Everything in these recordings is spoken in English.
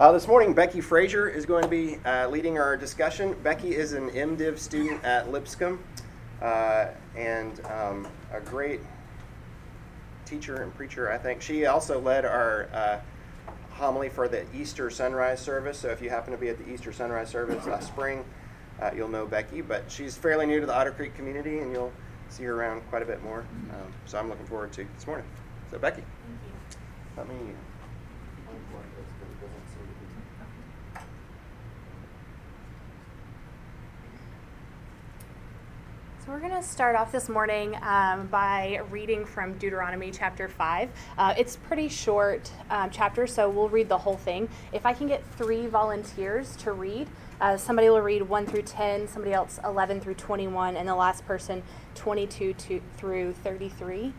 Uh, this morning, Becky Frazier is going to be uh, leading our discussion. Becky is an MDiv student at Lipscomb uh, and um, a great teacher and preacher, I think. She also led our uh, homily for the Easter sunrise service. So if you happen to be at the Easter sunrise service last spring, uh, you'll know Becky. But she's fairly new to the Otter Creek community, and you'll see her around quite a bit more. Um, so I'm looking forward to this morning. So Becky, let me. So we're going to start off this morning um, by reading from Deuteronomy chapter 5. Uh, it's pretty short um, chapter, so we'll read the whole thing. If I can get three volunteers to read, uh, somebody will read 1 through 10, somebody else 11 through 21, and the last person 22 to, through 33. We'll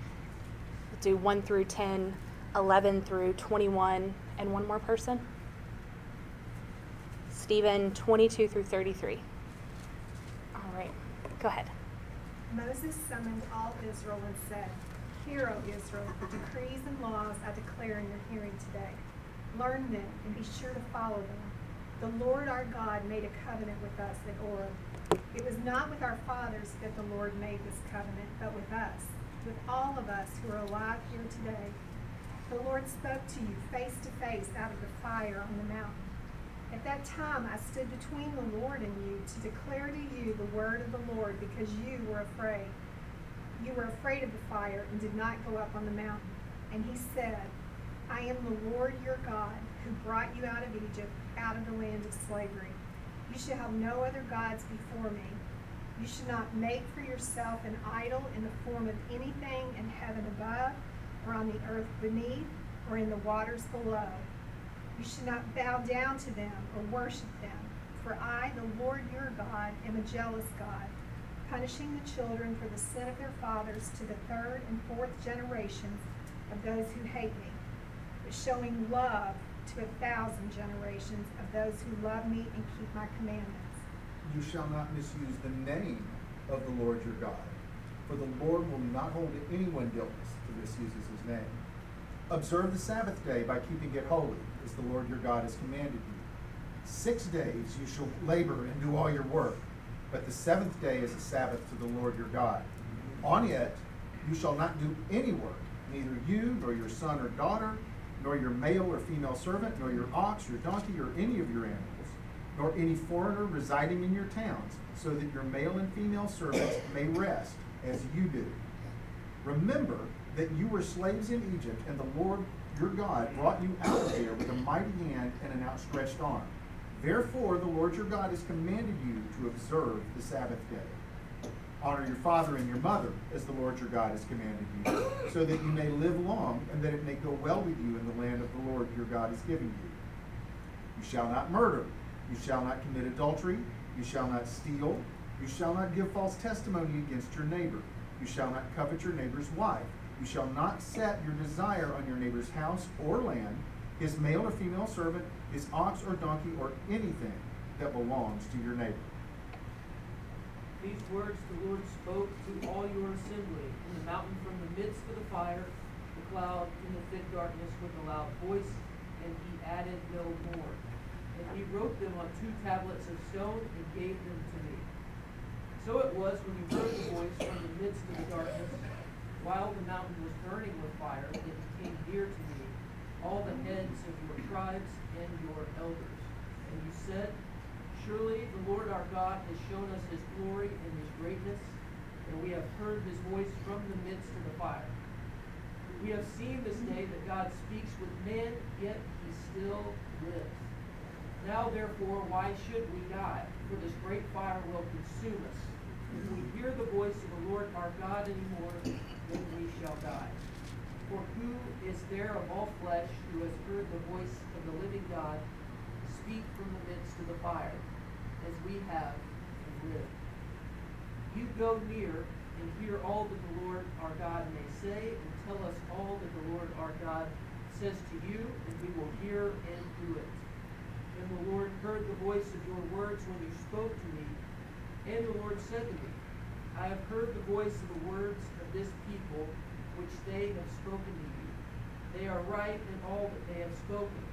do 1 through 10, 11 through 21, and one more person. Stephen, 22 through 33. All right, go ahead. Moses summoned all Israel and said, Hear, O Israel, the decrees and laws I declare in your hearing today. Learn them and be sure to follow them. The Lord our God made a covenant with us at Horeb. It was not with our fathers that the Lord made this covenant, but with us, with all of us who are alive here today. The Lord spoke to you face to face out of the fire on the mountain. At that time I stood between the Lord and you to declare to you the word of the Lord because you were afraid. You were afraid of the fire and did not go up on the mountain. And he said, I am the Lord your God who brought you out of Egypt, out of the land of slavery. You shall have no other gods before me. You should not make for yourself an idol in the form of anything in heaven above, or on the earth beneath, or in the waters below. You should not bow down to them or worship them, for I, the Lord your God, am a jealous God, punishing the children for the sin of their fathers to the third and fourth generations of those who hate me, but showing love to a thousand generations of those who love me and keep my commandments. You shall not misuse the name of the Lord your God, for the Lord will not hold anyone guiltless who misuses his name. Observe the Sabbath day by keeping it holy as the Lord your God has commanded you. Six days you shall labor and do all your work, but the seventh day is a Sabbath to the Lord your God. On it you shall not do any work, neither you nor your son or daughter, nor your male or female servant, nor your ox, your donkey, or any of your animals, nor any foreigner residing in your towns, so that your male and female servants may rest as you do. Remember that you were slaves in Egypt, and the Lord your God brought you out of there with a mighty hand and an outstretched arm. Therefore, the Lord your God has commanded you to observe the Sabbath day. Honor your father and your mother, as the Lord your God has commanded you, so that you may live long and that it may go well with you in the land of the Lord your God is giving you. You shall not murder. You shall not commit adultery. You shall not steal. You shall not give false testimony against your neighbor. You shall not covet your neighbor's wife. You shall not set your desire on your neighbor's house or land, his male or female servant, his ox or donkey, or anything that belongs to your neighbor. These words the Lord spoke to all your assembly in the mountain from the midst of the fire, the cloud, in the thick darkness with a loud voice, and he added no more. And he wrote them on two tablets of stone and gave them to me. So it was when you heard the voice from the midst of while the mountain was burning with fire, it he came near to me, all the heads of your tribes and your elders. And you said, Surely the Lord our God has shown us his glory and his greatness, and we have heard his voice from the midst of the fire. We have seen this day that God speaks with men, yet he still lives. Now therefore, why should we die? For this great fire will consume us. If we hear the voice of the Lord our God anymore, then we shall die. For who is there of all flesh who has heard the voice of the living God speak from the midst of the fire, as we have and lived? You go near and hear all that the Lord our God may say, and tell us all that the Lord our God says to you, and we will hear and do it. And the Lord heard the voice of your words when you spoke to me, and the Lord said to me, I have heard the voice of the words this people which they have spoken to you. They are right in all that they have spoken.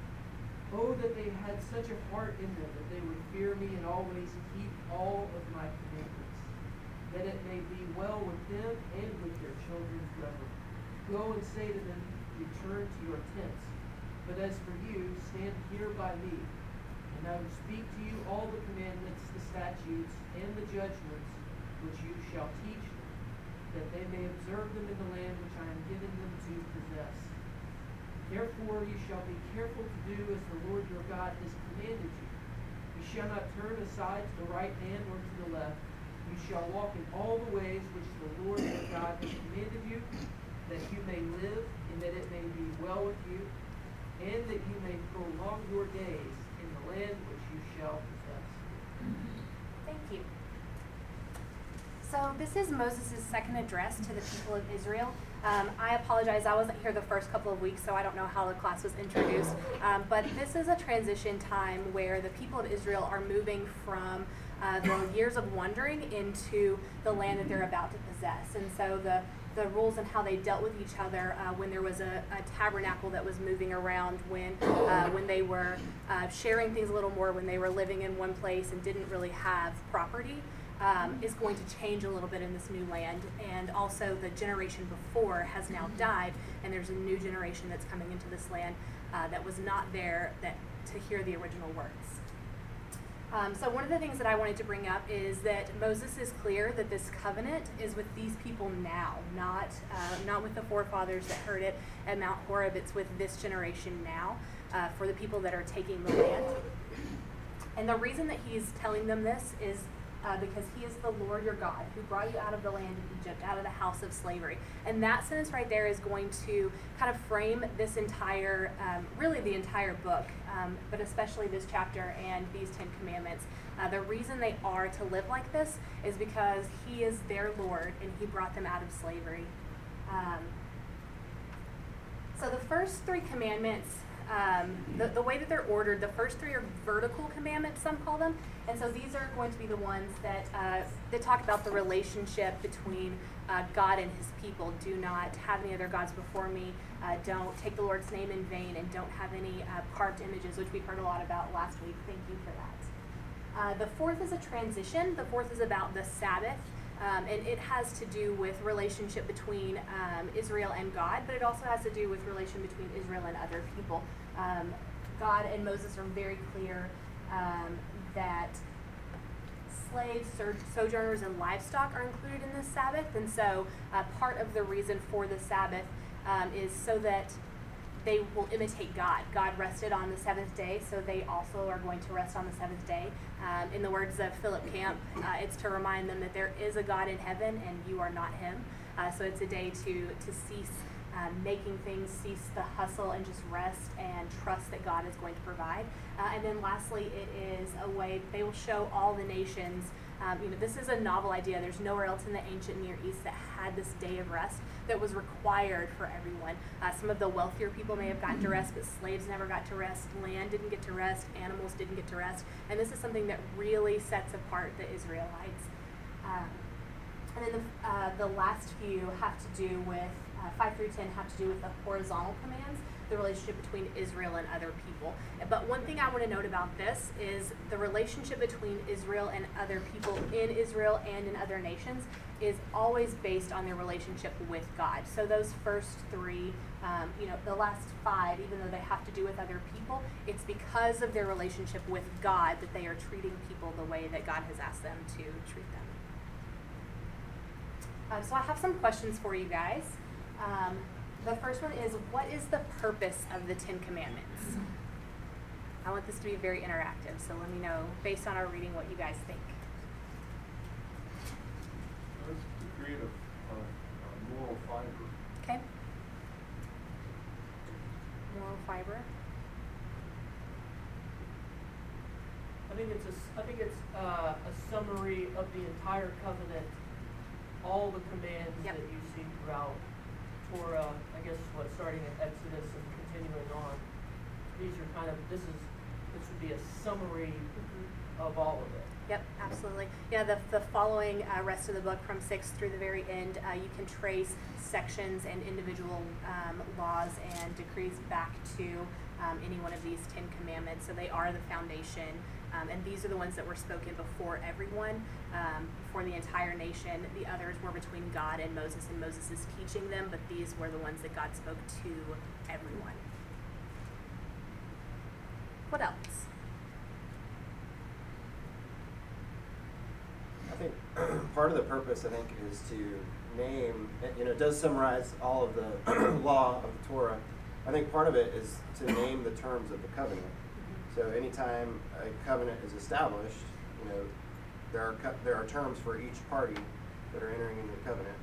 Oh, that they had such a heart in them that they would fear me and always keep all of my commandments, that it may be well with them and with their children forever. Go and say to them, Return to your tents. But as for you, stand here by me, and I will speak to you all the commandments, the statutes, and the judgments which you shall teach that they may observe them in the land which I am giving them to possess. Therefore you shall be careful to do as the Lord your God has commanded you. You shall not turn aside to the right hand or to the left. You shall walk in all the ways which the Lord your God has commanded you, that you may live, and that it may be well with you, and that you may prolong your days in the land which you shall possess. Thank you. So this is Moses' second address to the people of Israel. Um, I apologize, I wasn't here the first couple of weeks, so I don't know how the class was introduced. Um, but this is a transition time where the people of Israel are moving from uh, the years of wandering into the land that they're about to possess. And so the the rules and how they dealt with each other uh, when there was a, a, tabernacle that was moving around, when uh, when they were uh, sharing things a little more, when they were living in one place and didn't really have property, um, is going to change a little bit in this new land. And also, the generation before has now died, and there's a new generation that's coming into this land uh, that was not there that to hear the original words. Um, so one of the things that I wanted to bring up is that Moses is clear that this covenant is with these people now, not uh, not with the forefathers that heard it at Mount Horeb. It's with this generation now, uh, for the people that are taking the land. And the reason that he's telling them this is uh, because he is the Lord your God who brought you out of the land of Egypt, out of the house of slavery. And that sentence right there is going to kind of frame this entire, um, really the entire book, um, but especially this chapter and these Ten Commandments. Uh, the reason they are to live like this is because he is their Lord and he brought them out of slavery. Um, so the first three commandments um, the, the way that they're ordered, the first three are vertical commandments, some call them. And so these are going to be the ones that, uh, that talk about the relationship between uh, God and his people. Do not have any other gods before me. Uh, don't take the Lord's name in vain and don't have any uh, carved images, which we heard a lot about last week. Thank you for that. Uh, the fourth is a transition. The fourth is about the Sabbath. Um, and it has to do with relationship between um, Israel and God, but it also has to do with relation between Israel and other people. Um, God and Moses are very clear um, that slaves, sojourners, and livestock are included in this Sabbath, and so uh, part of the reason for the Sabbath um, is so that they will imitate God. God rested on the seventh day, so they also are going to rest on the seventh day. Um, in the words of Philip Camp, uh, it's to remind them that there is a God in heaven and you are not him. Uh, so it's a day to, to cease um, making things, cease the hustle, and just rest and trust that God is going to provide. Uh, and then lastly, it is a way they will show all the nations. Um, you know, this is a novel idea. There's nowhere else in the ancient Near East that had this day of rest that was required for everyone. Uh, some of the wealthier people may have gotten to rest, but slaves never got to rest. Land didn't get to rest. Animals didn't get to rest. And this is something that really sets apart the Israelites. Um, and then the, uh, the last few have to do with, uh, 5 through 10 have to do with the horizontal commands the relationship between Israel and other people. But one thing I want to note about this is the relationship between Israel and other people in Israel and in other nations is always based on their relationship with God. So those first three, um, you know, the last five, even though they have to do with other people, it's because of their relationship with God that they are treating people the way that God has asked them to treat them. Um, so I have some questions for you guys. Um, the first one is what is the purpose of the Ten Commandments? I want this to be very interactive, so let me know, based on our reading, what you guys think. That's to create a, a, a moral fiber. Okay? Moral fiber. I think it's a, s- I think it's uh, a summary of the entire covenant, all the commands Yep. that you see throughout Torah, I guess what, starting at Exodus and continuing on. These are kind of, this is, this would be a summary of all of it. Yep, absolutely. Yeah, the, the following uh, rest of the book from six through the very end, uh, you can trace sections and individual um, laws and decrees back to um, any one of these Ten Commandments. So they are the foundation. Um, and these are the ones that were spoken before everyone, um, before the entire nation. The others were between God and Moses, and Moses is teaching them, but these were the ones that God spoke to everyone. What else? I think part of the purpose, I think, is to name, you know, it does summarize all of the law of the Torah. I think part of it is to name the terms of the covenant. So anytime a covenant is established, you know, there are, co- there are terms for each party that are entering into the covenant.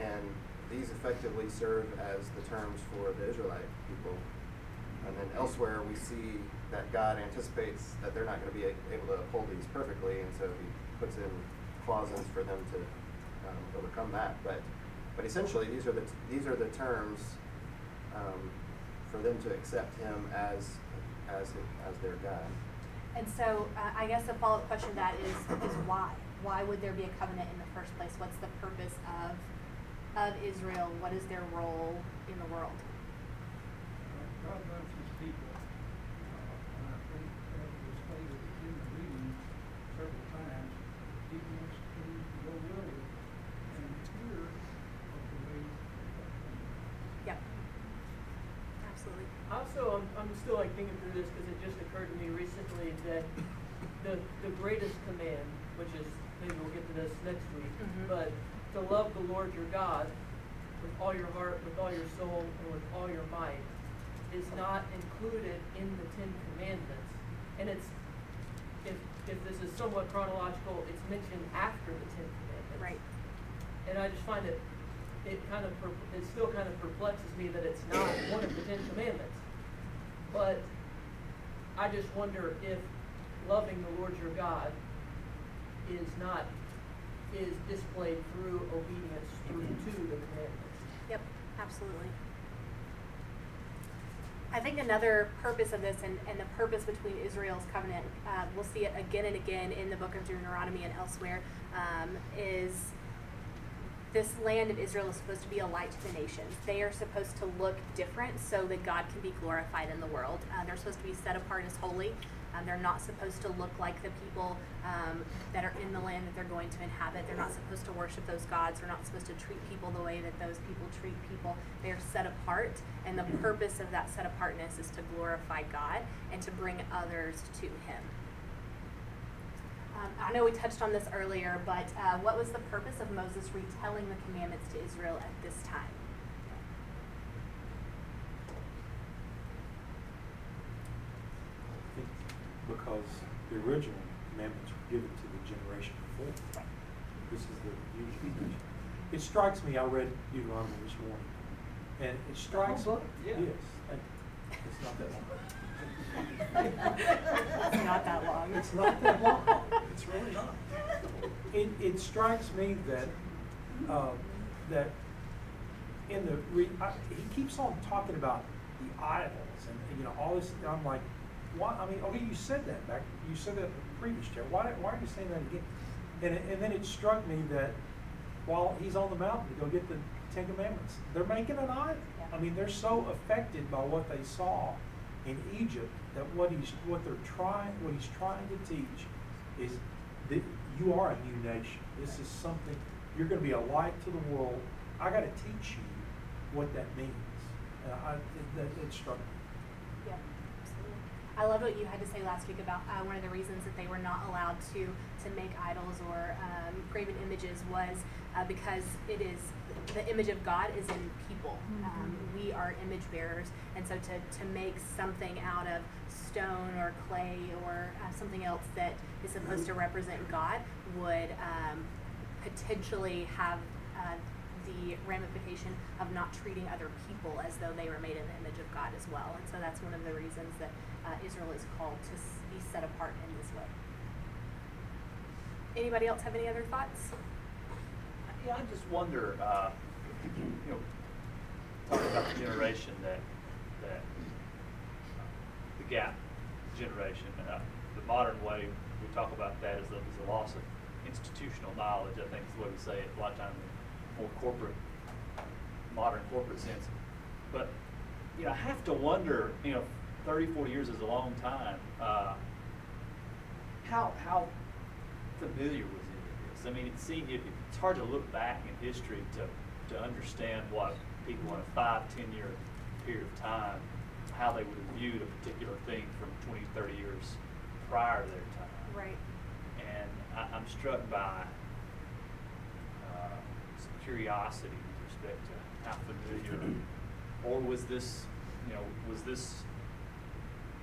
And these effectively serve as the terms for the Israelite people. And then elsewhere, we see that God anticipates that they're not going to be able to uphold these perfectly, and so He puts in clauses for them to um, overcome that. But, but essentially, these are the these are the terms um, for them to accept Him as as as their God. And so uh, I guess the follow-up question to that is, is why? Why would there be a covenant in the first place? What's the purpose of, of Israel? What is their role in the world? God loves his people. Uh, and I think as was stated in the reading several times, he wants to go with it and hear of the ways of God. Yep. Absolutely. Also, I'm, I'm still like thinking through this because it just occurred to me recently that the, the greatest command, which is, maybe we'll get to this next week, Mhm. but to love the Lord your God with all your heart, with all your soul, and with all your might is not included in the Ten Commandments. And it's, if, if this is somewhat chronological, it's mentioned after the Ten Commandments. Right. And I just find it, it kind of, per- it still kind of perplexes me that it's not one of the Ten Commandments. But I just wonder if loving the Lord your God is not, is displayed through obedience through to the commandments. Yep, absolutely. I think another purpose of this and, and the purpose between Israel's covenant, uh, we'll see it again and again in the book of Deuteronomy and elsewhere, um, is this land of Israel is supposed to be a light to the nations. They are supposed to look different so that God can be glorified in the world. Uh, they're supposed to be set apart as holy. Um, they're not supposed to look like the people um, that are in the land that they're going to inhabit. They're not supposed to worship those gods. They're not supposed to treat people the way that those people treat people. They are set apart, and the purpose of that set apartness is to glorify God and to bring others to Him. Um, I know we touched on this earlier, but uh, what was the purpose of Moses retelling the commandments to Israel at this time? I think because the original commandments were given to the generation before. This is the new generation. It strikes me, I read Deuteronomy this morning, and it strikes. me. Yeah. Yes, thank. It's not that long. It's not that long. It's not that long. It's really not. It, it strikes me that, uh, that in the, re, I, he keeps on talking about the idols and, you know, all this, I'm like, why, I mean, okay, you said that back, you said that in the previous chair, why, why are you saying that again? And, it- and then it struck me that while he's on the mountain to go get the Ten Commandments, they're making an idol. Yeah. I mean, they're so affected by what they saw in Egypt that what he's, what they're trying, what he's trying to teach is that you are a new nation. This is something, you're gonna be a light to the world. I gotta teach you what that means. And I, it, that, it struck me. I love what you had to say last week about uh, one of the reasons that they were not allowed to to make idols or um, graven images was uh, because it is the image of God is in people. Um, we are image bearers, and so to to make something out of stone or clay or uh, something else that is supposed to represent God would um, potentially have uh, the ramification of not treating other people as though they were made in the image of God as well. And so that's one of the reasons that uh, Israel is called to be set apart in this way. Anybody else have any other thoughts? Yeah, I just wonder, uh, you know, talking about the generation that, that, the gap generation, uh, the modern way we talk about that is the, is the loss of institutional knowledge, I think is the way we say it, a lot of times in more corporate, modern corporate sense. But, you know, I have to wonder, you know, 30, 40 years is a long time. Uh, how how familiar was it with this? I mean, it seemed it, it's hard to look back in history to to understand what people in a five, 10 year period of time, how they would have viewed a particular thing from 20, 30 years prior to their time. Right. And I, I'm struck by uh, some curiosity with respect to how familiar, or was this, you know, was this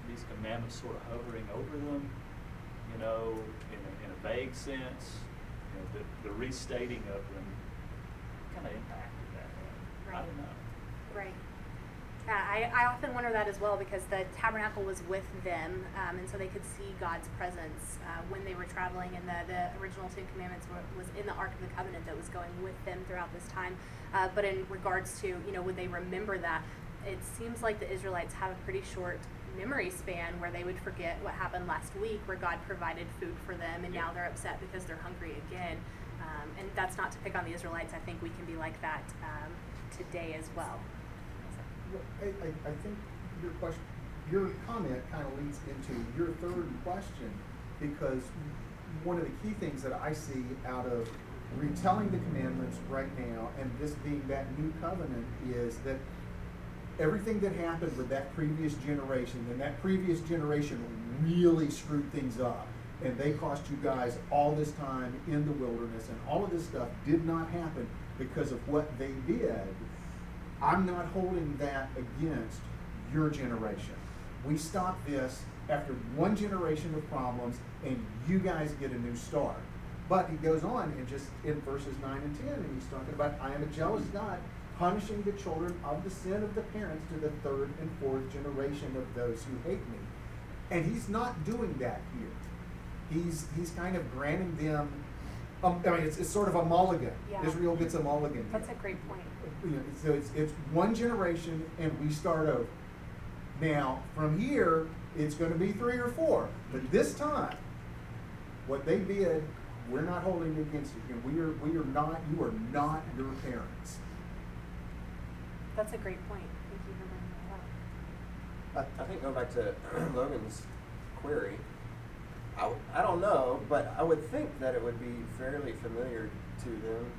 these commandments sort of hovering over them, you know, in a, in a vague sense, you know, the, the restating of them kind of impacted that. I Right. don't know. Right. Uh, I, I often wonder that as well because the tabernacle was with them, um, and so they could see God's presence uh, when they were traveling. And the, the original Ten Commandments were, was in the Ark of the Covenant that was going with them throughout this time. Uh, but in regards to, you know, would they remember that? It seems like the Israelites have a pretty short memory span where they would forget what happened last week, where God provided food for them, and now they're upset because they're hungry again. Um, and that's not to pick on the Israelites. I think we can be like that um, today as well. Well, I, I, I think your question, your comment kind of leads into your third question, because one of the key things that I see out of retelling the commandments right now, and this being that new covenant, is that everything that happened with that previous generation, and that previous generation really screwed things up. And they cost you guys all this time in the wilderness, and all of this stuff did not happen because of what they did. I'm not holding that against your generation. We stop this after one generation of problems, and you guys get a new start. But he goes on and just in verses 9 and 10, and he's talking about, I am a jealous God, punishing the children of the sin of the parents to the third and fourth generation of those who hate me. And he's not doing that here. He's, he's kind of granting them, um, I mean, it's, it's sort of a mulligan. Yeah. Israel gets a mulligan. here That's a great point. you know, so it's, it's one generation and we start over. Now, from here, it's gonna be three or four, but this time, what they did, we're not holding it against you, and we are, we are not, you are not your parents. That's a great point. Thank you for bringing that up. I, I think going back to Logan's query, I, I don't know, but I would think that it would be fairly familiar to them.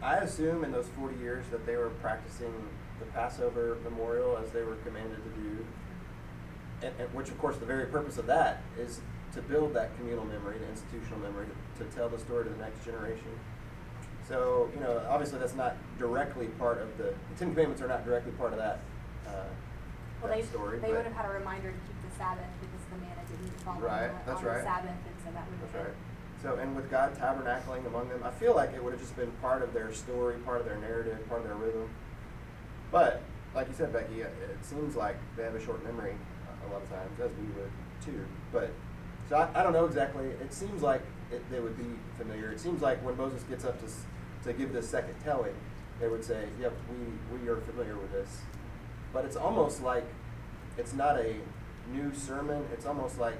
I assume in those 40 years that they were practicing the Passover memorial as they were commanded to do. And, and which, of course, the very purpose of that is to build that communal memory, the institutional memory, to, to tell the story to the next generation. So, you know, obviously that's not directly part of the, the Ten Commandments are not directly part of that, uh, Well, that they, story. they but- would have had a reminder to keep the Sabbath because the manna didn't fall Right, on, the, that's on the. Sabbath, and so that would have That's been. right. So, and with God tabernacling among them, I feel like it would have just been part of their story, part of their narrative, part of their rhythm. But, like you said, Becky, it it seems like they have a short memory a- a lot of times, as we would too. But, so I, I don't know exactly. It seems like it, they would be familiar. It seems like when Moses gets up to, to give this second telling, they would say, yep, we, we are familiar with this. But it's almost like it's not a new sermon. It's almost like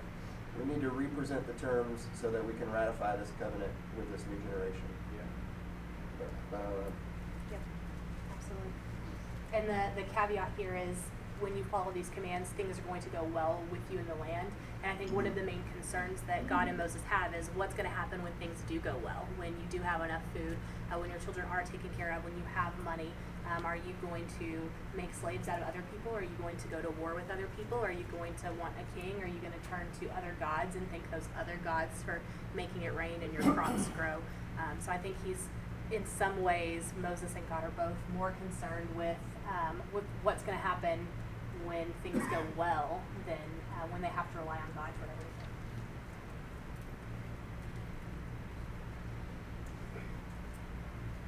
we need to represent the terms so that we can ratify this covenant with this new generation. Yeah. But, uh, Yep, absolutely. And the, the caveat here is when you follow these commands, things are going to go well with you in the land. And I think one of the main concerns that God and Moses have is what's going to happen when things do go well, when you do have enough food, uh, when your children are taken care of, when you have money. Um, are you going to make slaves out of other people? Are you going to go to war with other people? Are you going to want a king? Are you going to turn to other gods and thank those other gods for making it rain and your crops grow? Um, so I think he's in some ways, Moses and God are both more concerned with um, with what's going to happen when things go well than uh, when they have to rely on God for everything.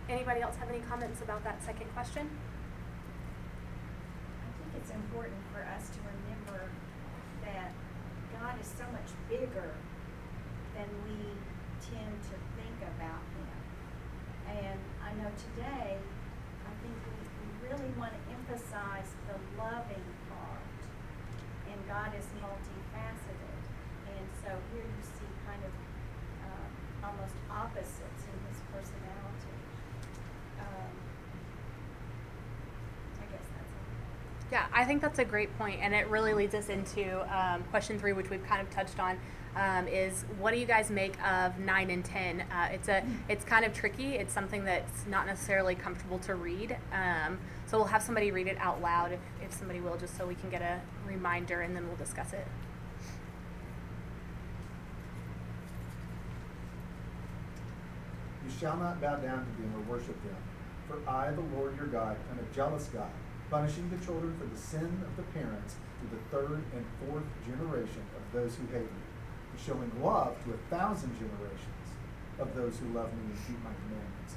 Anybody else have any comments about that second question? I think it's important for us to remember that God is so much bigger than we tend to think about him. And I know today, I think we, we really want to emphasize the loving God is multifaceted. And so here you see kind of um, almost opposites in his personality. Um, I guess that's. Yeah, I think that's a great point, and it really leads us into um, question three, which we've kind of touched on. Um, is what do you guys make of nine and ten? Uh, it's a it's kind of tricky. It's something that's not necessarily comfortable to read. Um, so we'll have somebody read it out loud if, if somebody will, just so we can get a reminder, and then we'll discuss it. You shall not bow down to them or worship them. For I, the Lord your God, am a jealous God, punishing the children for the sin of the parents to the third and fourth generation of those who hate me, showing love to a thousand generations of those who love me and keep my commandments.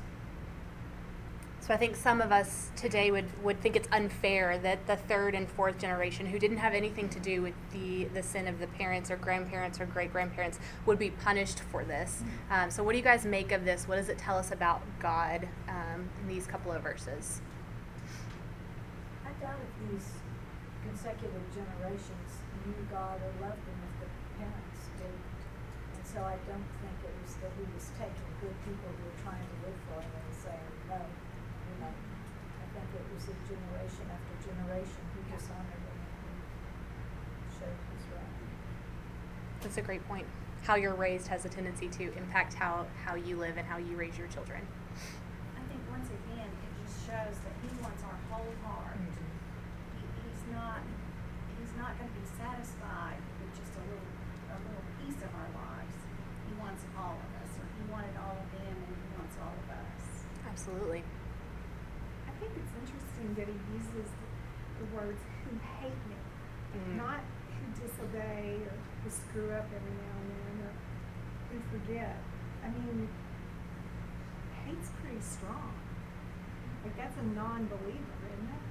So I think some of us today would, would think it's unfair that the third and fourth generation, who didn't have anything to do with the, the sin of the parents or grandparents or great grandparents, would be punished for this. Um, so what do you guys make of this? What does it tell us about God um, in these couple of verses? I doubt if these consecutive generations knew God or loved Him if the parents didn't. And so I don't think it was that He was taking good people who were trying to live for Him and saying, no, you know. I think it was that generation after generation who dishonored Him and who showed His wrath. That's a great point. How you're raised has a tendency to impact how, how you live and how you raise your children. I think once again, it just shows that he wants our whole heart. Mm-hmm. He, he's not, he's not gonna be satisfied with just a little, a little piece of our lives. He wants all of us, or he wanted all of them, and he wants all of us. Absolutely. I think it's interesting that he uses the words who hate me, Mm. not who disobey or who screw up every now and then or who forget. I mean, hate's pretty strong. Like that's a non-believer, isn't it?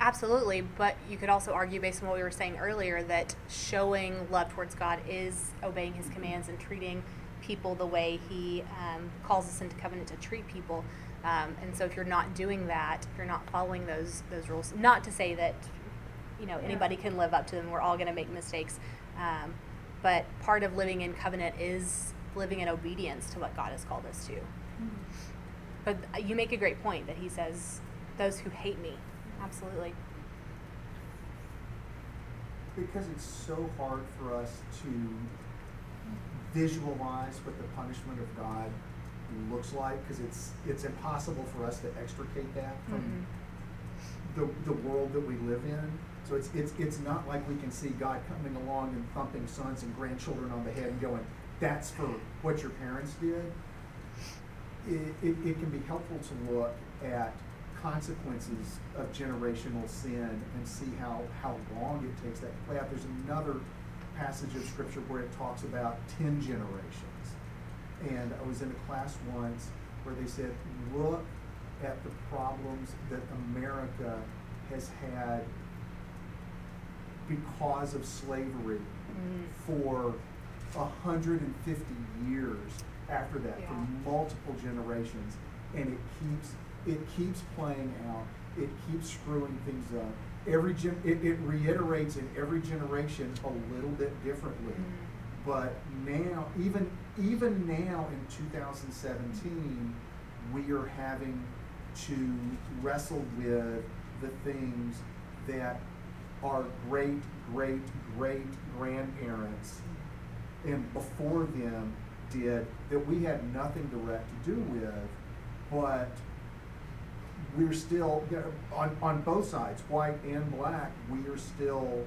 Absolutely, but you could also argue, based on what we were saying earlier, that showing love towards God is obeying His commands and treating people the way He um, calls us into covenant to treat people. Um, and so, if you're not doing that, if you're not following those those rules, not to say that you know Yeah. anybody can live up to them. We're all going to make mistakes, um, but part of living in covenant is living in obedience to what God has called us to. But you make a great point that He says, "Those who hate me." Absolutely. Because it's so hard for us to visualize what the punishment of God looks like, because it's, it's impossible for us to extricate that from mm-hmm. the, the world that we live in. So it's, it's, it's not like we can see God coming along and thumping sons and grandchildren on the head and going, that's for what your parents did. It, it, it can be helpful to look at consequences of generational sin and see how, how long it takes that to play out. There's another passage of scripture where it talks about ten generations. And I was in a class once where they said, look at the problems that America has had because of slavery Mm. for a hundred and fifty years after that, for multiple generations. And it keeps, it keeps playing out, it keeps screwing things up. Every gen, it, it reiterates in every generation a little bit differently. Mm. But now, even, even now in two thousand seventeen, we are having to wrestle with the things that our great, great, great grandparents and before them did that we had nothing direct to do with, but we're still, you know, on, on both sides, white and black, we are still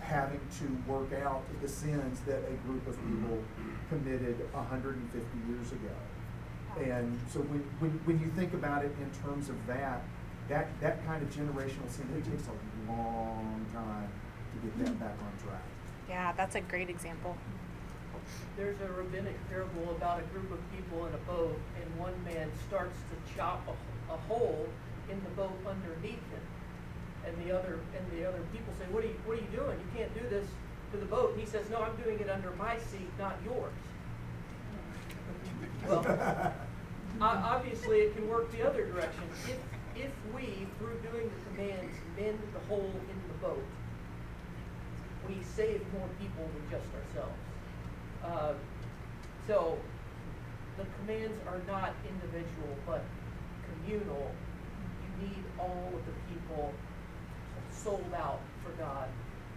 having to work out the sins that a group of mm-hmm. people committed hundred and fifty years ago. And so when, when, when you think about it in terms of that, that, that kind of generational sin, it takes a long time to get that back on track. Yeah, that's a great example. There's a rabbinic parable about a group of people in a boat, and one man starts to chop a, a hole in the boat underneath him. And the other, and the other people say, what are you, what are you doing? You can't do this to the boat. And he says, no, I'm doing it under my seat, not yours. Well, obviously, it can work the other direction. If, if we, through doing the commands, mend the hole in the boat, we save more people than just ourselves. Uh, so, the commands are not individual, but communal. You need all of the people sold out for God,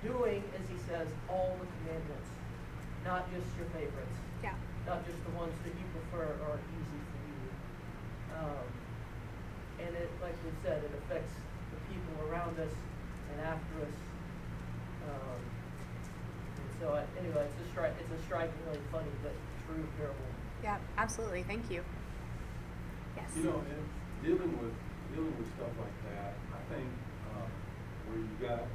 doing, as he says, all the commandments, not just your favorites, Yeah. not just the ones that you prefer or are easy for you. Um, and it, like we said, it affects the people around us and after us. Um, so, I, anyway, it's a stri- it's a strikingly funny but true parable. Yeah, absolutely. Thank you. Yes. You know, and dealing with, dealing with stuff like that, I think, uh, where you got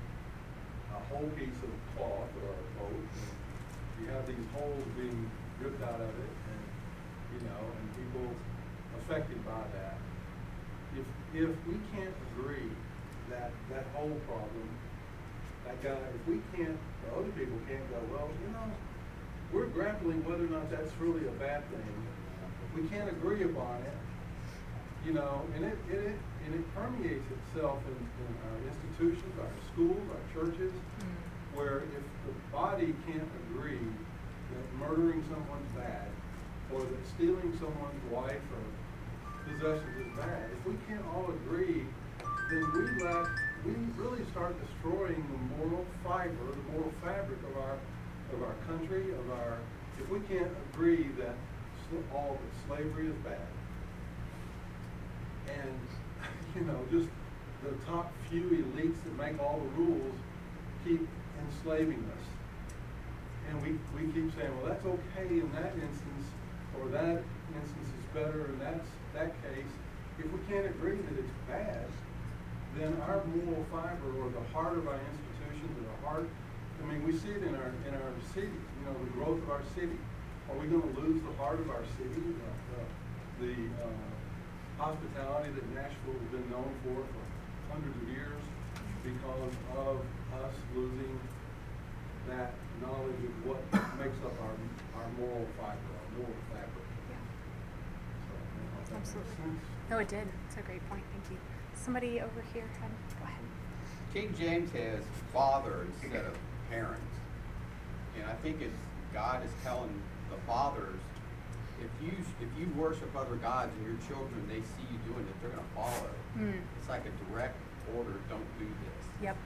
a whole piece of cloth or a coat, and you have these holes being ripped out of it, and, you know, and people affected by that. If, if we can't agree that, that whole problem, that guy, if we can't, or other people can't go, well, you know, we're grappling whether or not that's really a bad thing. We can't agree upon it, you know, and it, and it, and it permeates itself in, in our institutions, our schools, our churches, mm. where if the body can't agree that murdering someone's bad, or that stealing someone's wife or possessions is bad, if we can't all agree, then we let, we really start destroying the moral fiber, the moral fabric of our, of our country, of our, if we can't agree that all, that slavery is bad, and, you know, just the top few elites that make all the rules keep enslaving us. And we, we keep saying, well, that's okay in that instance, or that instance is better in that, that case. If we can't agree that it's bad, then our moral fiber or the heart of our institutions or the heart, I mean, we see it in our, in our cities, you know, the growth of our city. Are we gonna lose the heart of our city, the, the, the, uh, hospitality that Nashville has been known for for hundreds of years because of us losing that knowledge of what makes up our, our moral fiber, our moral fabric. Yeah. So, don't know if that makes Absolutely. No, it did. It's a great point. Thank you. Somebody over here. Go ahead. King James has father instead of parents. And I think it's, God is telling the fathers, if you, if you worship other gods and your children, they see you doing it, they're gonna follow. Mm. It's like a direct order, don't do this. Yep.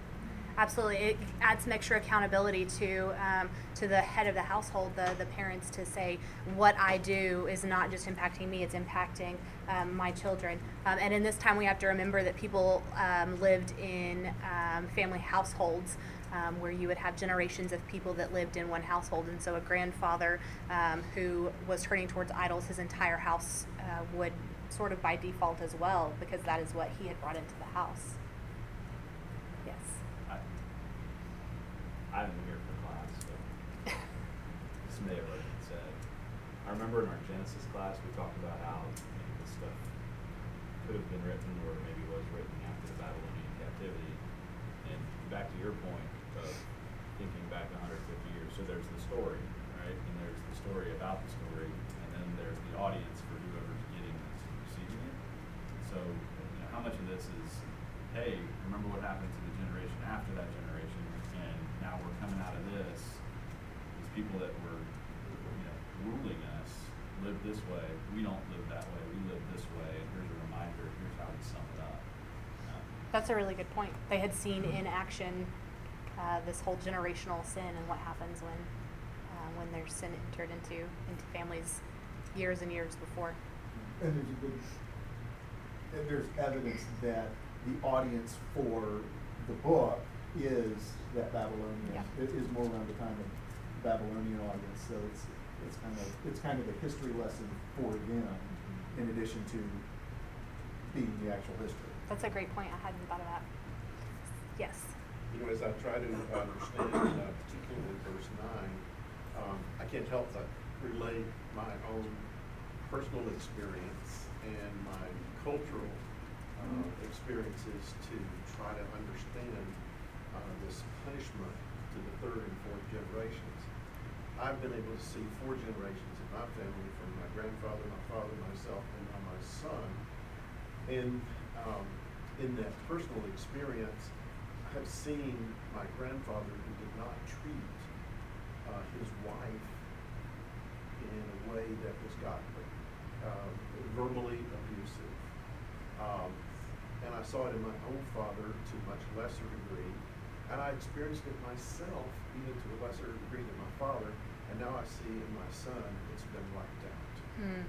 Absolutely. It adds some extra accountability to um, to the head of the household, the, the parents, to say what I do is not just impacting me; it's impacting um, my children. Um, and in this time, we have to remember that people um, lived in um, family households. Um, where you would have generations of people that lived in one household, and so a grandfather um, who was turning towards idols, his entire house uh, would sort of by default as well, because that is what he had brought into the house. Yes. I, I'm here for class, so this may have already said. I remember in our Genesis class, we talked about how maybe this stuff could have been written or maybe was written after the Babylonian captivity. And back to your point of thinking back 150 years, so there's the story, right? And there's the story about the story, and then there's the audience for whoever's getting this and receiving it. So, you know, how much of this is, hey, remember what happened to the generation after that generation, and now we're coming out of this. These people that were, you know, ruling us live this way. We don't live that way. We live this way. And here's a reminder. Here's how we sum it up. Um, That's a really good point. They had seen in action uh, this whole generational sin and what happens when uh, when there's sin entered into into families years and years before. And there's good, and there's evidence that the audience for the book is that Babylonian, Yeah. it is more around the time of Babylonian audience, so it's, it's kind of, it's kind of a history lesson for them, in addition to being the actual history. That's a great point. I hadn't thought of that. Yes. You know, as I try to understand, uh, particularly verse nine, um, I can't help but relate my own personal experience and my cultural uh, experiences to try to understand uh, this punishment to the third and fourth generations. I've been able to see four generations in my family, from my grandfather, my father, myself, and now my son. And um, in that personal experience, I have seen my grandfather who did not treat uh, his wife in a way that was godly, uh, verbally abusive. Um, and I saw it in my own father to much lesser degree, and I experienced it myself even to a lesser degree than my father, and now I see in my son it's been wiped out. Hmm.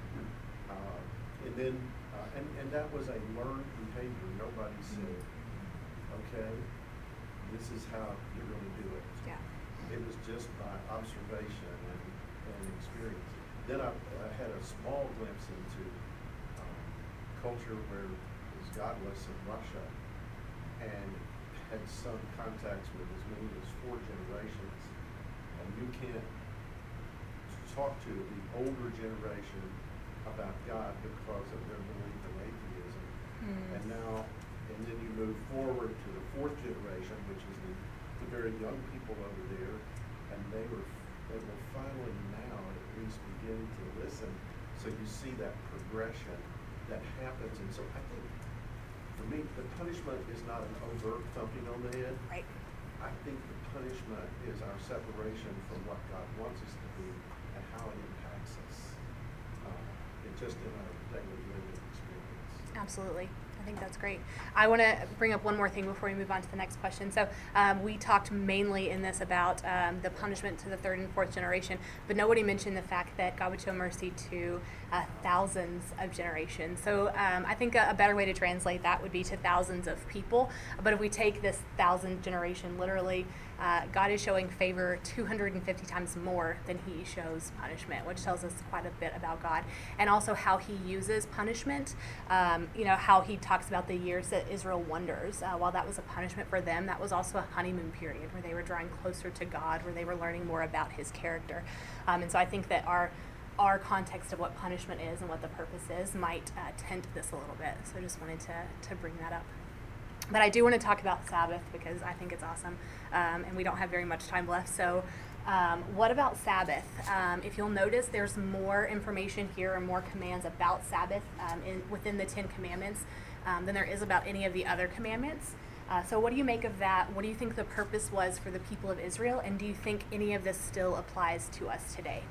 Uh, and then, uh, and, and that was a learned behavior. Nobody said, okay, this is how you're going to do it. Yeah. It was just by observation and, and experience. Then I, I had a small glimpse into um, culture where it was godless in Russia and had some contacts with as many as four generations. And you can't talk to the older generation about God because of their belief in atheism. Hmm. And now, and then you move forward to the fourth generation, which is the, the very young people over there, and they were, they will finally now at least begin to listen. So you see that progression that happens, and so I think, for me, the punishment is not an overt thumping on the head. Right. I think the punishment is our separation from what God wants us to be and how it impacts us, uh, in just in our daily living experience. Absolutely. I think that's great. I want to bring up one more thing before we move on to the next question. So, um, we talked mainly in this about um, the punishment to the third and fourth generation, but nobody mentioned the fact that God would show mercy to uh, thousands of generations. So, um, I think a, a better way to translate that would be to thousands of people. But if we take this thousand generation literally, uh, God is showing favor 250 times more than he shows punishment, which tells us quite a bit about God and also how he uses punishment. Um, you know, how he talks about the years that Israel wonders. Uh, while that was a punishment for them, that was also a honeymoon period where they were drawing closer to God, where they were learning more about his character. Um, and so I think that our our context of what punishment is and what the purpose is might uh, tint this a little bit. So I just wanted to, to bring that up. But I do want to talk about Sabbath because I think it's awesome, um, and we don't have very much time left. So, um, what about Sabbath? Um, if you'll notice, there's more information here and more commands about Sabbath um, in, within the Ten Commandments um, than there is about any of the other commandments. Uh, so, what do you make of that? What do you think the purpose was for the people of Israel, and do you think any of this still applies to us today?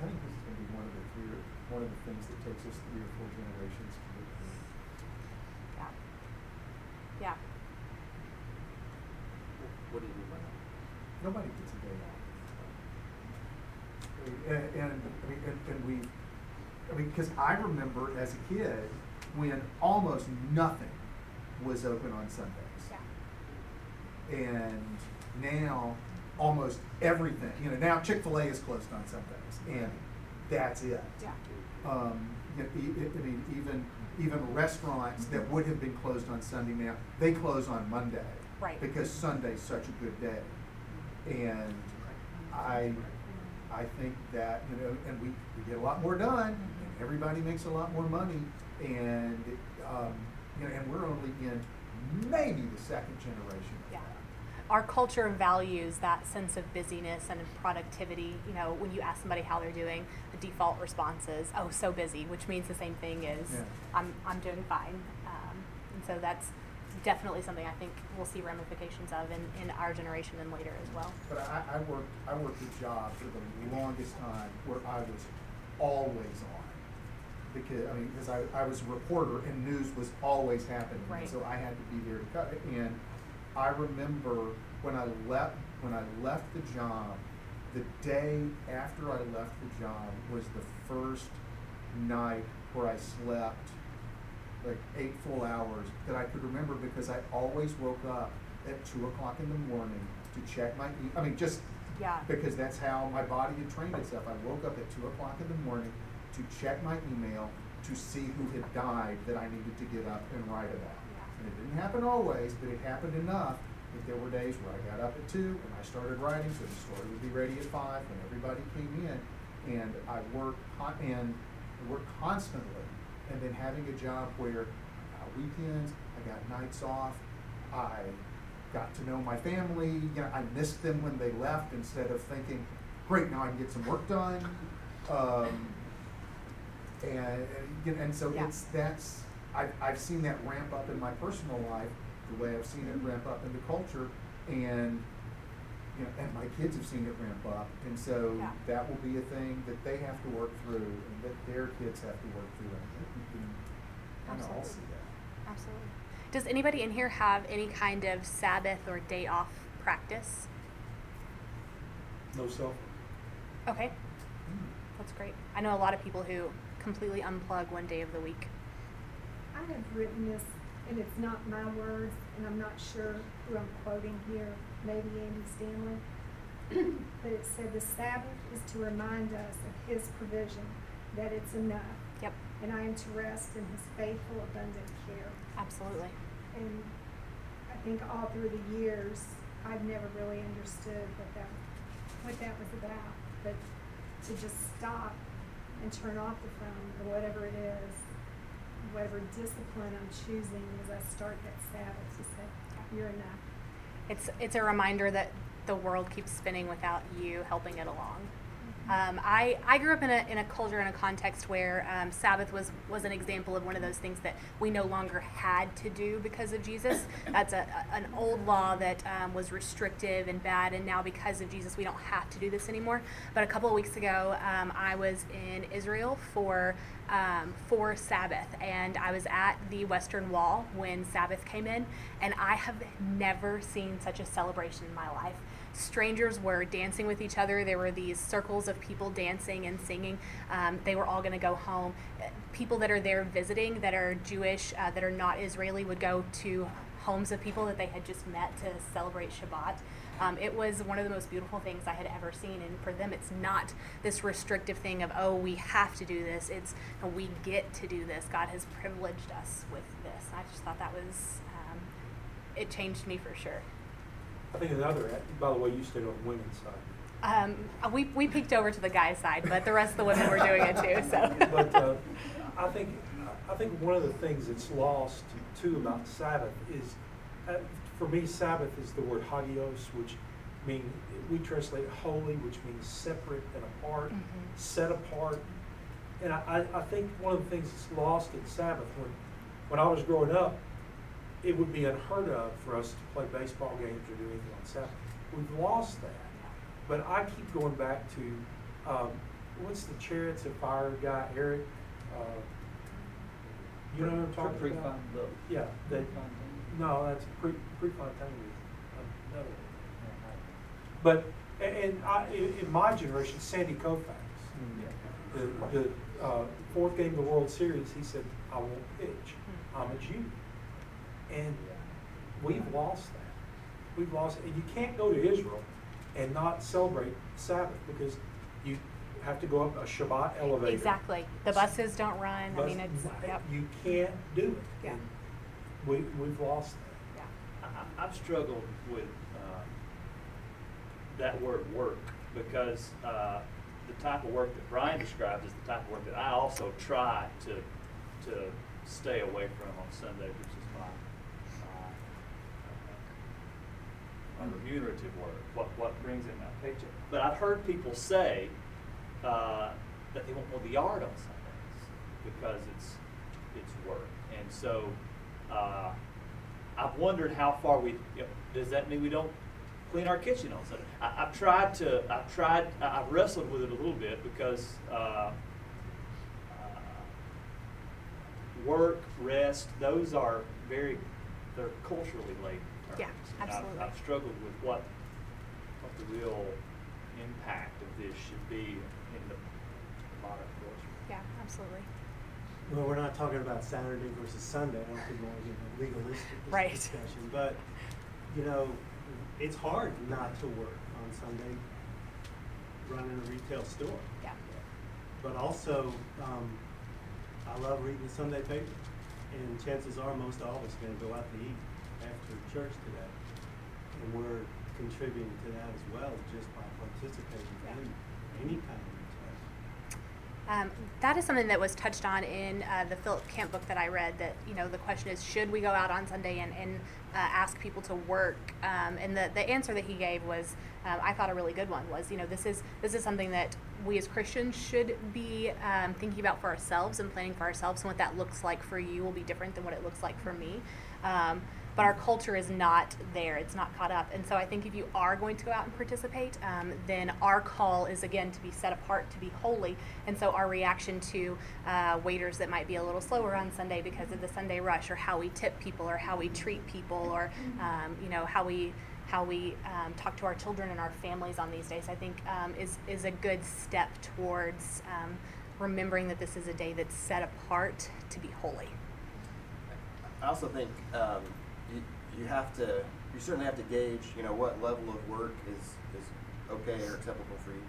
I think this is gonna be one of the three, one of the things that takes us three or four generations to get through. Yeah. Yeah. What do you mean by that? Nobody gets a day off. And, and, I mean, and, and we, I mean, cause I remember as a kid, when almost nothing was open on Sundays. Yeah. And now, almost everything, you know, now Chick-fil-A is closed on Sundays, and that's it. Yeah. Um, you know, e- e- I mean, even, even restaurants that would have been closed on Sunday now, they close on Monday. Right. Because Sunday's such a good day. And I, I think that, you know, and we, we get a lot more done, and everybody makes a lot more money, and, um, you know, and we're only in maybe the second generation of Yeah. that. Our culture values that sense of busyness and productivity. You know, when you ask somebody how they're doing, the default response is, "Oh, so busy," which means the same thing as, Yeah. "I'm I'm doing fine." Um, and so that's definitely something I think we'll see ramifications of in, in our generation and later as well. But I, I worked, I worked a job for the longest time where I was always on. Because, I mean, because I, I was a reporter and news was always happening. Right. So I had to be there to cut it. And I remember when I left, when I left the job, the day after I left the job was the first night where I slept like eight full hours that I could remember because I always woke up at two o'clock in the morning to check my, e- I mean, just Yeah. because that's how my body had trained itself. I woke up at two o'clock in the morning to check my email to see who had died that I needed to get up and write about. And it didn't happen always, but it happened enough that there were days where I got up at two and I started writing, so the story would be ready at five when everybody came in. And I worked con- and worked constantly. And then having a job where I got weekends, I got nights off, I got to know my family, you know, I missed them when they left instead of thinking, great, now I can get some work done. Um, and, and, and so Yeah. it's, that's, I've, I've seen that ramp up in my personal life, the way I've seen it mm-hmm. ramp up in the culture. And, you know, and my kids have seen it ramp up, and so Yeah. that will be a thing that they have to work through, and that their kids have to work through, and I think we can kind of all see Absolutely. that. Absolutely. Does anybody in here have any kind of Sabbath or day off practice? No cell phone. Okay, hmm. that's great. I know a lot of people who completely unplug one day of the week. I have written this, and it's not my words, and I'm not sure who I'm quoting here, maybe Andy Stanley. But it said, "The Sabbath is to remind us of His provision, that it's enough, Yep, and I am to rest in His faithful, abundant care." absolutely. And I think all through the years, I've never really understood what that, what that was about. But to just stop and turn off the phone or whatever it is, whatever discipline I'm choosing as I start that Sabbath to say, you're enough. It's it's a reminder that the world keeps spinning without you helping it along. Um, I, I grew up in a, in a culture and a context where um, Sabbath was, was an example of one of those things that we no longer had to do because of Jesus. That's a, a- an old law that um, was restrictive and bad, and now because of Jesus, we don't have to do this anymore. But a couple of weeks ago, um, I was in Israel for um, for Sabbath, and I was at the Western Wall when Sabbath came in, and I have never seen such a celebration in my life strangers were dancing with each other. There were these circles of people dancing and singing. Um, they were all going to go home. People that are there visiting, that are Jewish, uh, that are not Israeli, would go to homes of people that they had just met to celebrate Shabbat. Um, it was one of the most beautiful things I had ever seen, and for them, it's not this restrictive thing of oh, we have to do this. It's we get to do this. God has privileged us with this. I just thought that was um, it changed me for sure. I think another, by the way, you stayed on the women's side. Um, we, we peeked over to the guy's side, but the rest of the women were doing it too. So. But uh, I think I think one of the things that's lost too about Sabbath is, uh, for me, Sabbath is the word hagios, which mean we translate holy, which means separate and apart, Mhm. set apart. And I, I, I think one of the things that's lost in Sabbath when when I was growing up, it would be unheard of for us to play baseball games or do anything on Sabbath. We've lost that. But I keep going back to, um, what's the Chariots of Fire guy, Eric? Uh, you know what I'm talking Pre- about? Prefon- the- Yeah, that, no, that's pre, Prefontaine is another one. But, a- and I, in, in my generation, Sandy Koufax, the, the, uh, fourth game of the World Series, he said, I won't pitch, I'm a Jew. And we've lost that. We've lost, and you can't go to Israel and not celebrate Sabbath because you have to go up a Shabbat elevator. Exactly. The buses don't run. I mean, it's yep. You can't do it. Yeah. And We, we've lost that. Yeah. I, I- I've struggled with uh, that word work because uh, the type of work that Brian described is the type of work that I also try to to stay away from on Sunday, which my remunerative work, what what brings in that paycheck. But I've heard people say uh, that they won't mow the yard on Sundays because it's it's work, and so. Uh, I've wondered how far we, you know, does that mean we don't clean our kitchen on Sunday? I, I've tried to, I've tried, I- I've wrestled with it a little bit because, uh, uh, work, rest, those are very, they're culturally laden. Yeah, And I've- absolutely. I've struggled with what, what the real impact of this should be in the modern culture. Yeah, absolutely. Well, we're not talking about Saturday versus Sunday. I don't think we want to get in a legalistic Right. discussion. But, you know, it's hard not to work on Sunday running a retail store. Yeah. But also, um, I love reading the Sunday paper. And chances are most all of us going to go out to eat after church today. And we're contributing to that as well just by participating Yeah. in any kind of retail. Um, that is something that was touched on in uh, the Philip Camp book that I read. That you know, the question is, should we go out on Sunday and, and uh, ask people to work? Um, and the, the answer that he gave was, um, I thought a really good one was, you know, this is this is something that we as Christians should be um, thinking about for ourselves and planning for ourselves. And what that looks like for you will be different than what it looks like for me. But our culture is not there. It's not caught up. And so I think if you are going to go out and participate, um, then our call is again to be set apart, to be holy. And so our reaction to uh, waiters that might be a little slower on Sunday because of the Sunday rush, or how we tip people, or how we treat people, or um, you know how we how we um, talk to our children and our families on these days, I think um, is is a good step towards um, remembering that this is a day that's set apart to be holy. I also think um, you, you have to, you certainly have to gauge, you know, what level of work is, is okay or acceptable for you.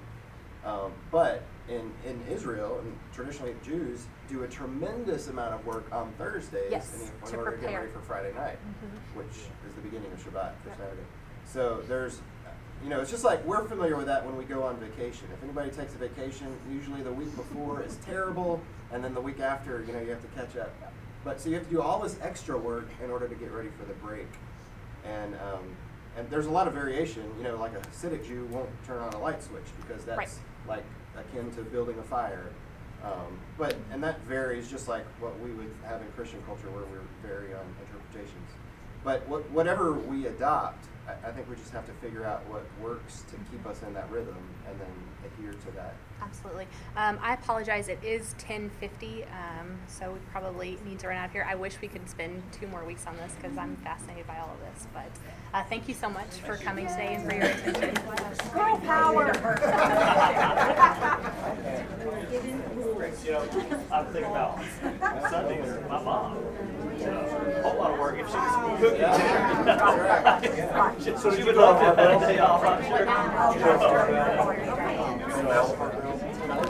Um, but in, in Israel, and traditionally Jews do a tremendous amount of work on Thursdays Yes, in, in to order to get ready for Friday night, Mhm. which is the beginning of Shabbat for Yep. Saturday. So there's, you know, it's just like we're familiar with that when we go on vacation. If anybody takes a vacation, usually the week before is terrible, and then the week after, you know, you have to catch up. But so you have to do all this extra work in order to get ready for the break, and um, and there's a lot of variation. You know, like a Hasidic Jew won't turn on a light switch because that's Right. like akin to building a fire. Um, but and that varies just like what we would have in Christian culture, where we vary on interpretations. But what, whatever we adopt, I, I think we just have to figure out what works to keep us in that rhythm, and then adhere to that. Absolutely. Um, I apologize. It is 10:50, um, so we probably need to run out of here. I wish we could spend two more weeks on this because I'm fascinated by all of this. But uh, thank you so much for coming today and for your attention. Girl power. You know, I think about Sundays, my mom, you know, a whole lot of work if she was cooking. She- So she would love to have that day off, I'm sure.